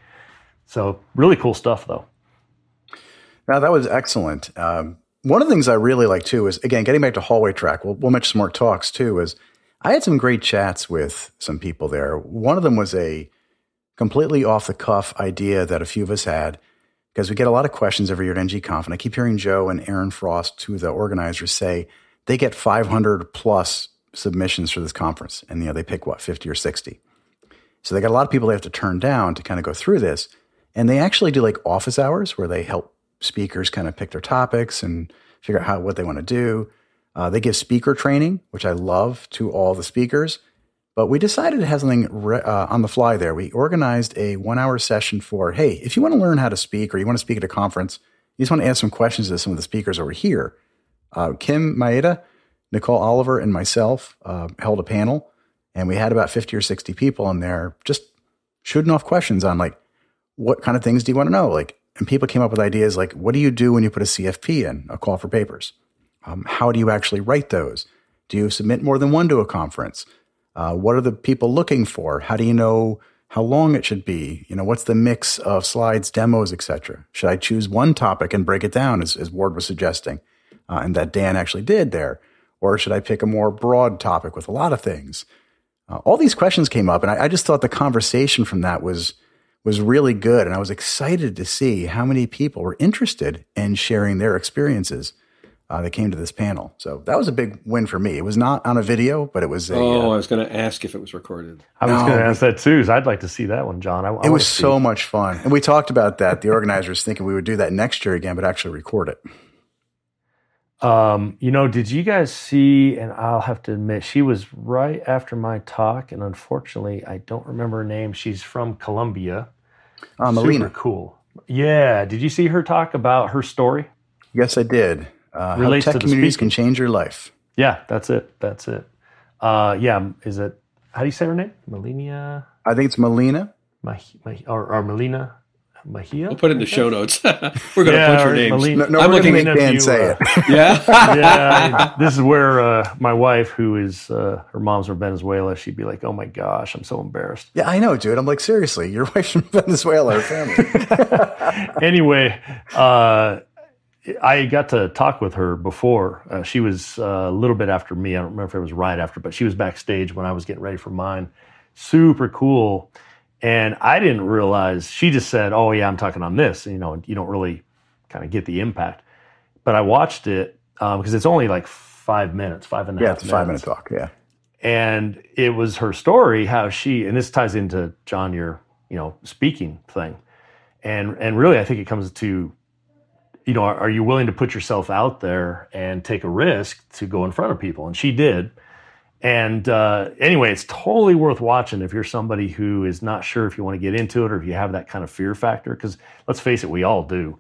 So really cool stuff though. Now that was excellent. Um, one of the things I really like too is again getting back to hallway track. We'll, we'll mention some more talks too. Is I had some great chats with some people there. One of them was a completely off the cuff idea that a few of us had because we get a lot of questions every year at NGConf, and I keep hearing Joe and Aaron Frost, two of the organizers, say they get 500 plus submissions for this conference, and you know they pick what 50 or 60. So they got a lot of people they have to turn down to kind of go through this, and they actually do like office hours where they help speakers kind of pick their topics and figure out how what they want to do. Uh, they give speaker training, which I love, to all the speakers. But we decided to have something re- uh, on the fly there. We organized a one hour session for hey, if you want to learn how to speak or you want to speak at a conference, you just want to ask some questions to some of the speakers over here. Uh, Kim Maida, Nicole Oliver, and myself uh, held a panel, and we had about 50 or 60 people in there just shooting off questions on like, what kind of things do you want to know? Like, and people came up with ideas like, what do you do when you put a CFP in, a call for papers? Um, how do you actually write those? Do you submit more than one to a conference? Uh, what are the people looking for? How do you know how long it should be? You know, what's the mix of slides, demos, etc.? Should I choose one topic and break it down, as, as Ward was suggesting, uh, and that Dan actually did there, or should I pick a more broad topic with a lot of things? Uh, all these questions came up, and I, I just thought the conversation from that was was really good, and I was excited to see how many people were interested in sharing their experiences uh, that came to this panel. So that was a big win for me. It was not on a video, but it was a. Oh, uh, I was going to ask if it was recorded. I was No, going to ask that too. So I'd like to see that one, John. I, I it was so much fun, and we talked about that. The organizers thinking we would do that next year again, but actually record it. Um, you know, did you guys see? And I'll have to admit, she was right after my talk, and unfortunately, I don't remember her name. She's from Colombia. Uh, Melina, Super cool. Yeah. Did you see her talk about her story? yes, I did. Uh, how Relates to tech the communities can change your life. Yeah, that's it. That's it. Uh, yeah. Is it? How do you say her name? Melina, I think it's Melina. Mah- Mah- or, or Melina Mahia? We'll put it in the show notes. [laughs] We're going to Yeah, butcher or names. Melina- No, no I'm looking at make Dan you, say uh, it. [laughs] [laughs] Yeah. yeah, I- this is where uh, my wife, who is uh, her mom's from Venezuela, she'd be like, "Oh my gosh, I'm so embarrassed." yeah, I know, dude. I'm like, seriously, your wife's from Venezuela, her family. anyway, uh, I got to talk with her before. Uh, she was uh, a little bit after me. I don't remember if it was right after, but she was backstage when I was getting ready for mine. Super cool. And I didn't realize she just said, "Oh yeah, I'm talking on this." You know, you don't really kind of get the impact. But I watched it um, because it's only like five minutes, five and a half. yeah, it's a five minute talk. Yeah. and it was her story how she and this ties into john your you know speaking thing and and really i think it comes to you know are, are you willing to put yourself out there and take a risk to go in front of people and she did and uh, anyway it's totally worth watching if you're somebody who is not sure if you want to get into it or if you have that kind of fear factor because let's face it we all do.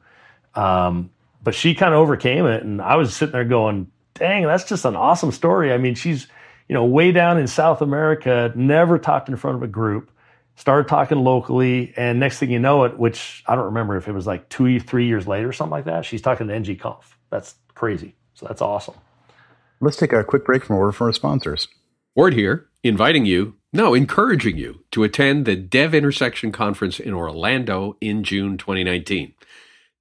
Um, but she kind of overcame it and i was sitting there going dang that's just an awesome story. I mean she's you know way down in south america never talked in front of a group started talking locally and next thing you know it which i don't remember if it was like two three years later or something like that she's talking to ng conf that's crazy. So that's awesome Let's take a quick break from a word from our sponsors. Ward here, inviting you, no, encouraging you to attend the Dev Intersection Conference in Orlando in June 2019.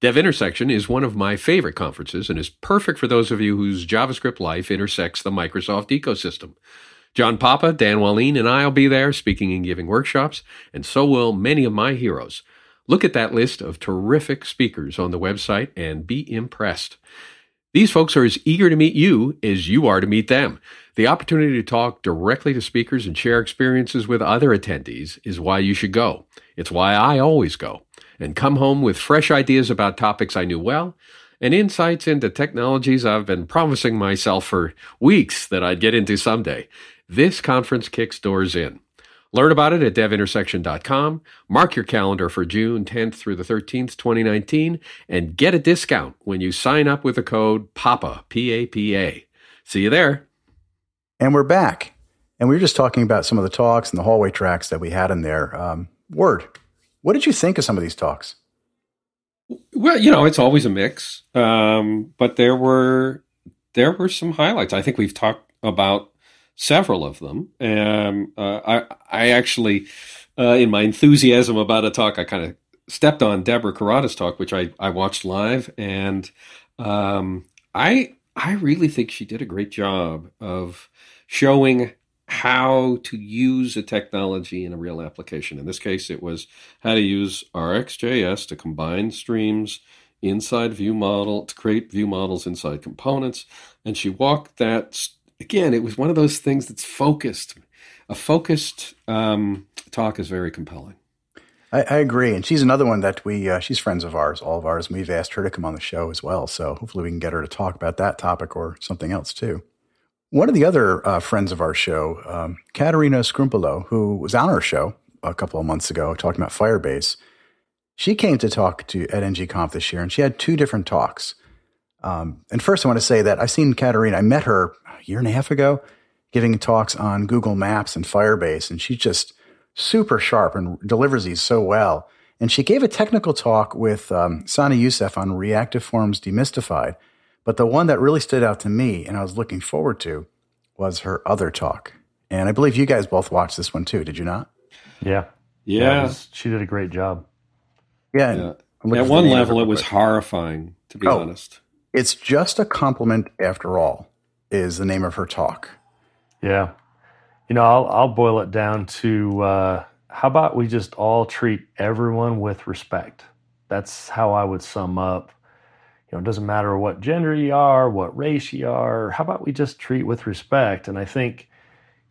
Dev Intersection is one of my favorite conferences and is perfect for those of you whose JavaScript life intersects the Microsoft ecosystem. John Papa, Dan Wahlin, and I will be there speaking and giving workshops, and so will many of my heroes. Look at that list of terrific speakers on the website and be impressed. These folks are as eager to meet you as you are to meet them. The opportunity to talk directly to speakers and share experiences with other attendees is why you should go. It's why I always go and come home with fresh ideas about topics I knew well and insights into technologies I've been promising myself for weeks that I'd get into someday. This conference kicks doors in. Learn about it at devintersection.com. Mark your calendar for June 10th through the 13th, 2019, and get a discount when you sign up with the code PAPA, P A P A. See you there. And we're back. And we were just talking about some of the talks and the hallway tracks that we had in there. Um, Ward, what did you think of some of these talks? Well, you know, it's always a mix, um, but there were there were some highlights. I think we've talked about several of them. Um, uh, I I actually, uh, in my enthusiasm about a talk, I kind of stepped on Deborah Kurata's talk, which I I watched live, and um, I I really think she did a great job of showing how to use a technology in a real application. In this case, it was how to use RxJS to combine streams inside view model to create view models inside components. And she walked that again. It was one of those things that's focused. A focused um, talk is very compelling. I, I, agree, and she's another one that we uh, she's friends of ours, all of ours, and we've asked her to come on the show as well. So hopefully we can get her to talk about that topic or something else too. One of the other uh, friends of our show, um, Katerina who was on our show a couple of months ago talking about Firebase, she came to talk to at NGConf this year, and she had two different talks. Um, and first, I want to say that I've seen Katerina. I met her a year and a half ago, giving talks on Google Maps and Firebase, and she's just super sharp and delivers these so well. And she gave a technical talk with um, Sani Yusuf on reactive forms demystified. But the one that really stood out to me and I was looking forward to was her other talk. And I believe you guys both watched this one too, did you not? Yeah. Yeah. Was, she did a great job. Yeah. yeah. At one level, it was horrifying, to be oh, honest. It's just a compliment after all, is the name of her talk. Yeah. You know, I'll, I'll boil it down to uh, how about we just all treat everyone with respect? That's how I would sum up You know, it doesn't matter what gender you are, what race you are. How about we just treat with respect? And I think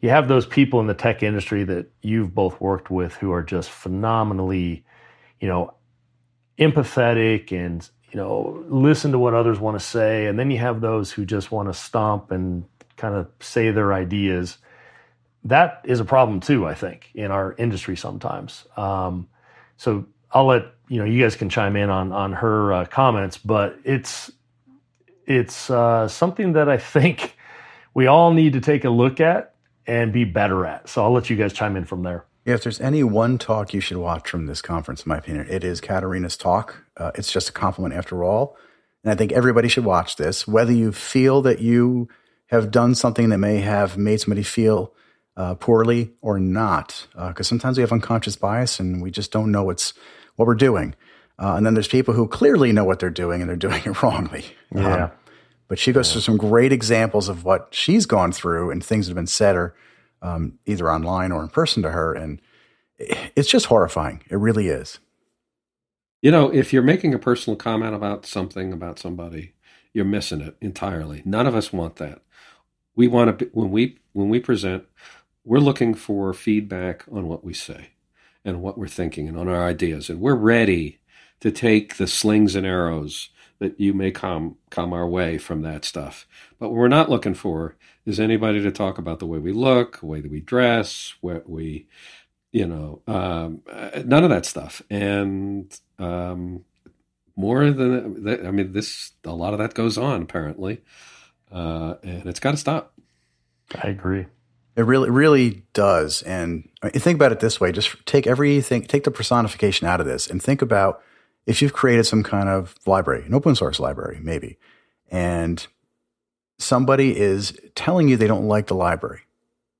you have those people in the tech industry that you've both worked with who are just phenomenally, you know, empathetic and you know listen to what others want to say and then you have those who just want to stomp and kind of say their ideas that is a problem too i think in our industry sometimes um, so i'll let you know, you guys can chime in on on her uh, comments, but it's it's uh, something that I [laughs] think we all need to take a look at and be better at. So I'll let you guys chime in from there. If there's any one talk you should watch from this conference, in my opinion, it is Katerina's talk. Uh, it's just a compliment after all. And I think everybody should watch this, whether you feel that you have done something that may have made somebody feel uh, poorly or not. Because uh, sometimes we have unconscious bias and we just don't know what's what we're doing. Uh, and then there's people who clearly know what they're doing and they're [laughs] doing it wrongly. Yeah. Um, but she goes yeah. through some great examples of what she's gone through and things that have been said or um, either online or in person to her. And it's just horrifying. It really is. You know, if you're making a personal comment about something about somebody, you're missing it entirely. None of us want that. We want to when we when we present, we're looking for feedback on what we say and what we're thinking and on our ideas. And we're ready to take the slings and arrows that you may come come our way from that stuff. But what we're not looking for is anybody to talk about the way we look, the way that we dress, what we, you know, um, none of that stuff. And um, more than that, I mean, this a lot of that goes on apparently, uh, and it's got to stop. I agree. It really, really does. And think about it this way: just take everything, take the personification out of this, and think about if you've created some kind of library, an open source library, maybe, and somebody is telling you they don't like the library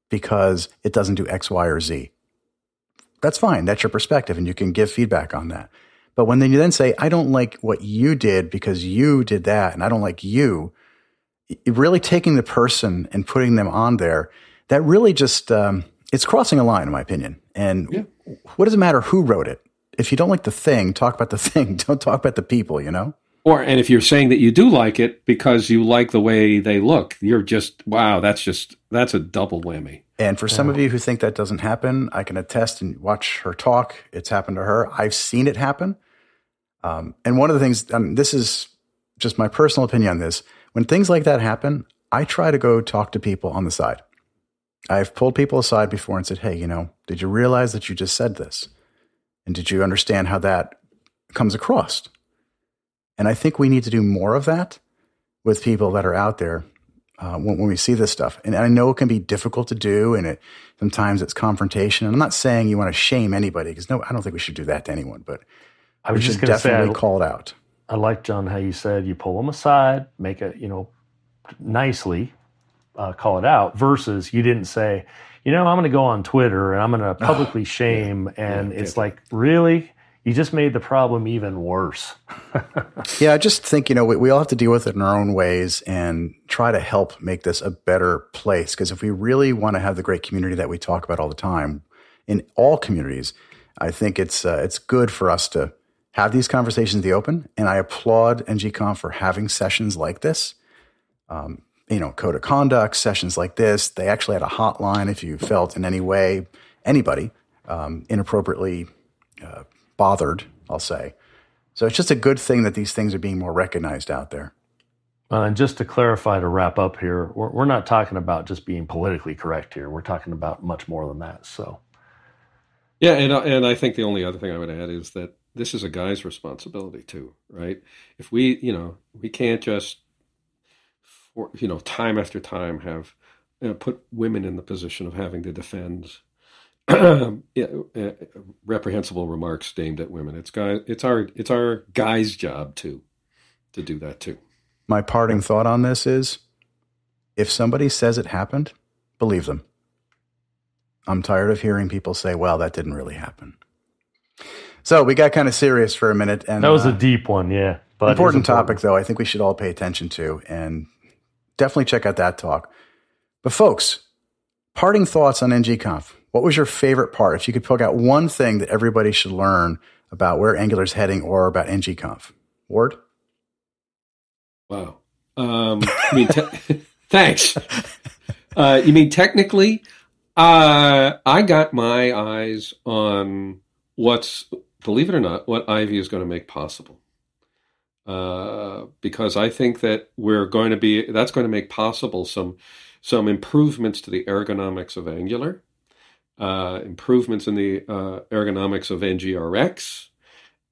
because it doesn't do X, Y, or Z. That's fine. That's your perspective, and you can give feedback on that. But when then you then say, I don't like what you did because you did that, and I don't like you, really taking the person and putting them on there that really just um, it's crossing a line, in my opinion. And Yeah. what does it matter who wrote it? If you don't like the thing, talk about the [laughs] thing. Don't talk about the people. You know. Or and if you're saying that you do like it because you like the way they look, you're just wow. That's just that's a double whammy. And for some of you who think that doesn't happen, I can attest and watch her talk. It's happened to her. I've seen it happen. Um, and one of the things, um, this is just my personal opinion on this. When things like that happen, I try to go talk to people on the side. I've pulled people aside before and said, hey, you know, did you realize that you just said this? And did you understand how that comes across? And I think we need to do more of that with people that are out there uh, when, when we see this stuff. And I know it can be difficult to do, and it sometimes it's confrontation. And I'm not saying you want to shame anybody because no, I don't think we should do that to anyone. But I was just say, definitely I, call it out. I like John how you said you pull them aside, make it, you know, nicely, uh, call it out. Versus you didn't say, you know, I'm going to go on Twitter and I'm going [sighs] to publicly shame, and yeah, it's yeah. like, really, you just made the problem even worse. [laughs] Yeah, I just think, you know, we, we all have to deal with it in our own ways and try to help make this a better place. Because if we really want to have the great community that we talk about all the time in all communities, I think it's uh, it's good for us to have these conversations in the open. And I applaud NGConf for having sessions like this. Um, you know, code of conduct sessions like this. They actually had a hotline if you felt in any way anybody um, inappropriately uh, bothered. I'll say. So it's just a good thing that these things are being more recognized out there. Uh, and just to clarify, to wrap up here, we're, we're not talking about just being politically correct here. We're talking about much more than that. So, Yeah, and and I think the only other thing I would add is that this is a guy's responsibility too, right? If we, you know, we can't just, for, you know, time after time have you know, put women in the position of having to defend yeah, [clears throat] reprehensible remarks aimed at women. It's guy, it's our, it's our guy's job too, to do that too. My parting thought on this is if somebody says it happened, believe them. I'm tired of hearing people say, well, that didn't really happen. So we got kind of serious for a minute. And that was uh, a deep one. Yeah. But it's important topic, though, I think we should all pay attention to and definitely check out that talk. But, folks, parting thoughts on NGConf. What was your favorite part? If you could pick out one thing that everybody should learn about where Angular's heading or about NGConf. Ward? Wow. Um, I mean, te- [laughs] thanks. Uh, you mean technically? Uh, I got my eyes on what's, believe it or not, what Ivy is going to make possible. Uh, because I think that we're going to be, that's going to make possible some, some improvements to the ergonomics of Angular, uh, improvements in the uh, ergonomics of NGRX,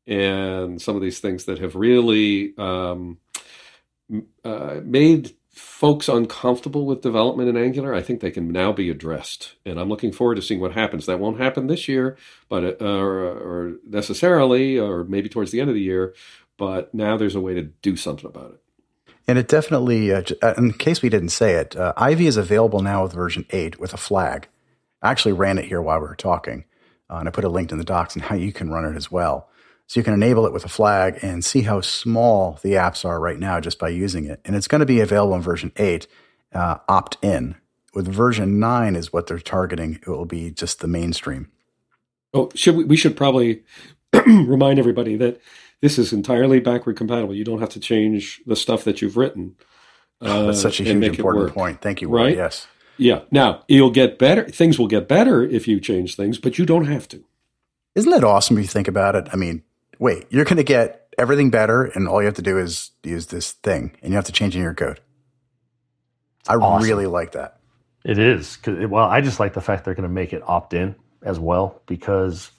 and some of these things that have really um, uh, made folks uncomfortable with development in Angular, I think they can now be addressed. And I'm looking forward to seeing what happens. That won't happen this year, but uh, or, or necessarily, or maybe towards the end of the year. But now there's a way to do something about it. And it definitely, uh, uh, in case we didn't say it, uh, Ivy is available now with version 8 with a flag. I actually ran it here while we were talking, uh, and I put a link in the docs and how you can run it as well. So you can enable it with a flag and see how small the apps are right now just by using it. And it's going to be available in version 8, uh, opt in. With version 9 is what they're targeting. It will be just the mainstream. Oh, should we, we should probably [clears throat] remind everybody that this is entirely backward compatible. You don't have to change the stuff that you've written. Uh, That's such a huge important point. Thank you, Right? Yes. Yeah. Now you'll get better. Things will get better if you change things, but you don't have to. Isn't that awesome if you think about it? I mean, wait, you're going to get everything better, and all you have to do is use this thing, and you have to change in your code. I awesome. really like that. It is. 'Cause it- well, I just like the fact they're going to make it opt in as well because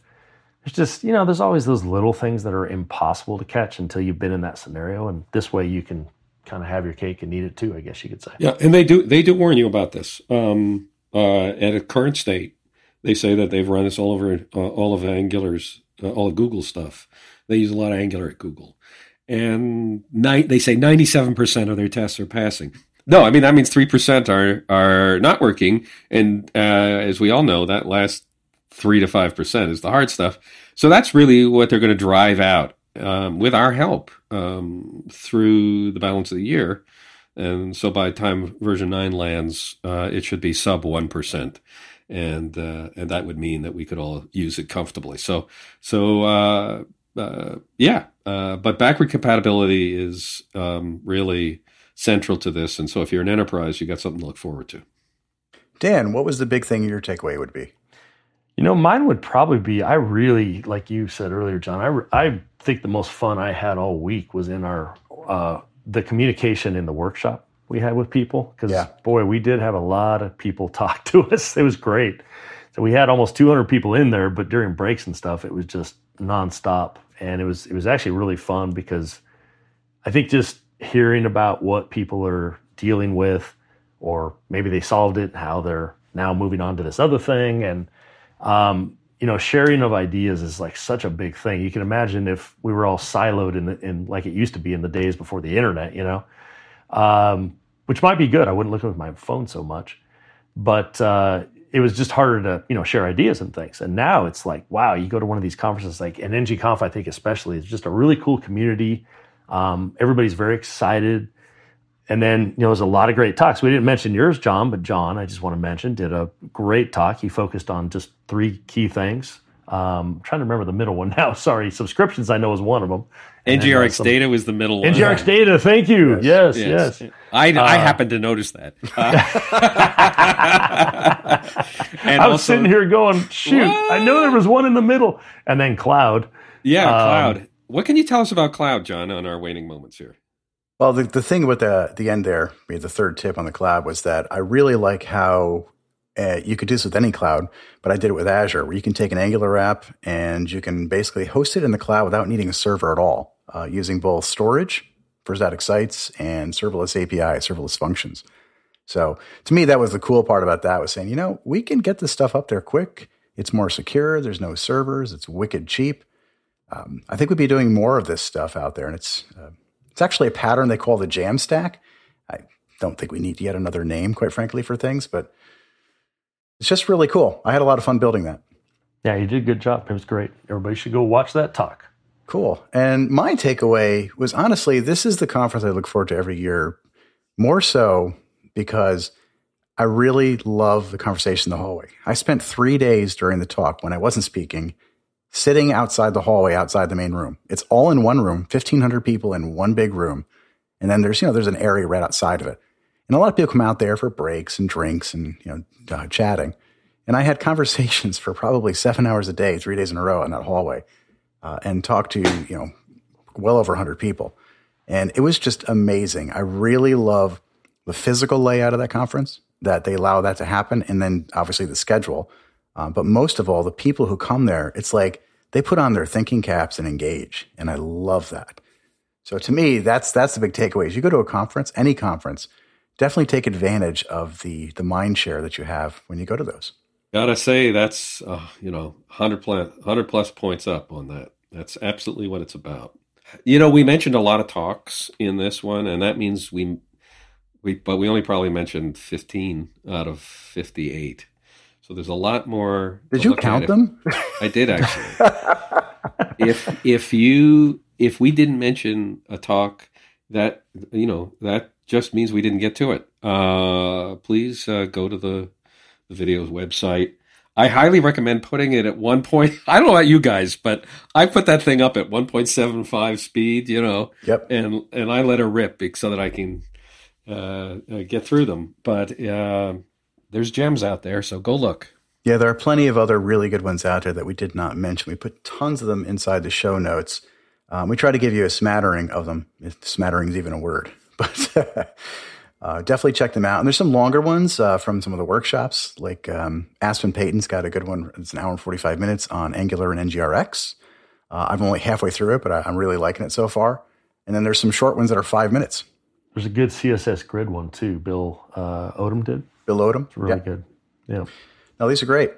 there's just, you know, there's always those little things that are impossible to catch until you've been in that scenario. And this way you can kind of have your cake and eat it too, I guess you could say. Yeah, and they do they do warn you about this. Um, uh, at a current state, they say that they've run this all over uh, all of Angular's uh, all of Google stuff. They use a lot of Angular at Google, and ni- they say ninety seven percent of their tests are passing. No, I mean that means three percent are are not working, and uh, as we all know, that last three to five percent is the hard stuff. So that's really what they're going to drive out um, with our help um, through the balance of the year. and so by the time version nine lands, uh, it should be sub one percent, and uh, and that would mean that we could all use it comfortably. So so uh, uh yeah, uh, but backward compatibility is um, really central to this, and so if you're an enterprise, you got something to look forward to. Dan, what was the big thing your takeaway would be? You know, mine would probably be I really, like you said earlier, John. I I think the most fun I had all week was in our uh, the communication in the workshop we had with people because yeah. boy we did have a lot of people [laughs] talk to us it was great so we had almost 200 people in there but during breaks and stuff it was just nonstop and it was it was actually really fun because i think just hearing about what people are dealing with or maybe they solved it how they're now moving on to this other thing and um, you know, sharing of ideas is like such a big thing. You can imagine if we were all siloed in, the, in like it used to be in the days before the internet, you know, um, which might be good. I wouldn't look at my phone so much, but uh, it was just harder to you know share ideas and things. And now it's like, wow, you go to one of these conferences like an NGConf, I think especially, it's just a really cool community. Um, everybody's very excited. And then, you know, there's a lot of great talks. We didn't mention yours, John, but John, I just want to mention, did a great talk. He focused on just three key things. Um, I'm trying to remember the middle one now. [laughs] Sorry, subscriptions I know is one of them. NGRX some, data was the middle one. NGRX [laughs] data, thank you. Yes, yes. yes. I, uh, I happened to notice that. [laughs] Uh, and I was also, sitting here going, shoot, what? I know there was one in the middle. And then cloud. Yeah, um, cloud. What can you tell us about cloud, John, on our waning moments here? Well, the, the thing with the the end there, the third tip on the cloud was that I really like how uh, you could do this with any cloud, but I did it with Azure, where you can take an Angular app and you can basically host it in the cloud without needing a server at all, uh, using both storage for static sites and serverless API, serverless functions. So to me, that was the cool part about that was saying, you know, we can get this stuff up there quick. It's more secure. There's no servers. It's wicked cheap. Um, I think we'd be doing more of this stuff out there, and it's uh, it's actually a pattern they call the Jamstack. I don't think we need yet another name, quite frankly, for things, but it's just really cool. I had a lot of fun building that. Yeah, you did a good job. It was great. Everybody should go watch that talk. Cool. And my takeaway was honestly, this is the conference I look forward to every year, more so because I really love the conversation in the hallway. I spent three days during the talk when I wasn't speaking sitting outside the hallway outside the main room. It's all in one room, 1500 people in one big room. And then there's, you know, there's an area right outside of it. And a lot of people come out there for breaks and drinks and, you know, uh, chatting. And I had [laughs] conversations for probably seven hours a day, three days in a row in that hallway, uh, and talked to, you know, well over 100 people. And it was just amazing. I really love the physical layout of that conference, that they allow that to happen. And then obviously the schedule. Um, but most of all, the people who come there, it's like they put on their thinking caps and engage. And I love that. So to me, that's that's the big takeaway. As you go to a conference, any conference, definitely take advantage of the the mind share that you have when you go to those. Gotta say that's uh, you know 100 plus, 100 plus points up on that. That's absolutely what it's about. You know, we mentioned a lot of talks in this one, and that means we we but we only probably mentioned 15 out of 58. So there's a lot more. Did you count them? I did [laughs] actually. if if you if we didn't mention a talk that you know that just means we didn't get to it. Uh, please uh, go to the the video's website. I highly recommend putting it at one point. [laughs] I don't know about you guys, but I put that thing up at 1.75 speed, you know. Yep. And and I let her rip so that I can uh, uh, get through them. But uh, there's gems out there, so go look. Yeah, there are plenty of other really good ones out there that we did not mention. We put tons of them inside the show notes. Um, we try to give you a smattering of them, if smattering is even a word. [laughs] But uh, definitely check them out. And there's some longer ones uh, from some of the workshops, like um, Aspen Payton's got a good one. It's an hour and 45 minutes on Angular and NGRX. Uh, I'm only halfway through it, but I, am really liking it so far. And then there's some short ones that are five minutes. There's a good CSS grid one too. Bill uh, Odom did. Bill Odom. It's really good. Yeah. Now these are great.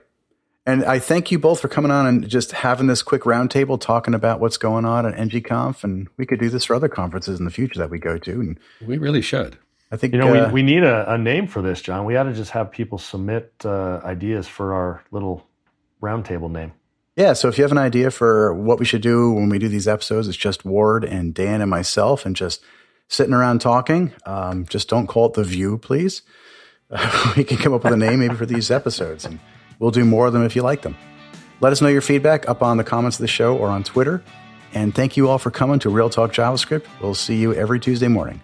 And I thank you both for coming on and just having this quick roundtable talking about what's going on at NGConf. And we could do this for other conferences in the future that we go to. And we really should. I think you know uh, we, we need a, a, name for this, John. We ought to just have people submit uh, ideas for our little roundtable name. Yeah. So if you have an idea for what we should do when we do these episodes, it's just Ward and Dan and myself, and just sitting around talking. Um, just don't call it The View, please. [laughs] We can come up with a name maybe for these episodes, and we'll do more of them if you like them. Let us know your feedback up on the comments of the show or on Twitter. And thank you all for coming to Real Talk JavaScript. We'll see you every Tuesday morning.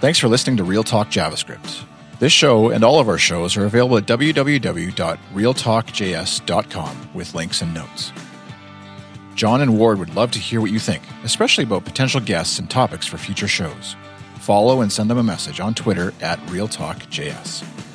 Thanks for listening to Real Talk JavaScript. This show and all of our shows are available at www.realtalkjs.com with links and notes. John and Ward would love to hear what you think, especially about potential guests and topics for future shows. Follow and send them a message on Twitter at RealTalkJS.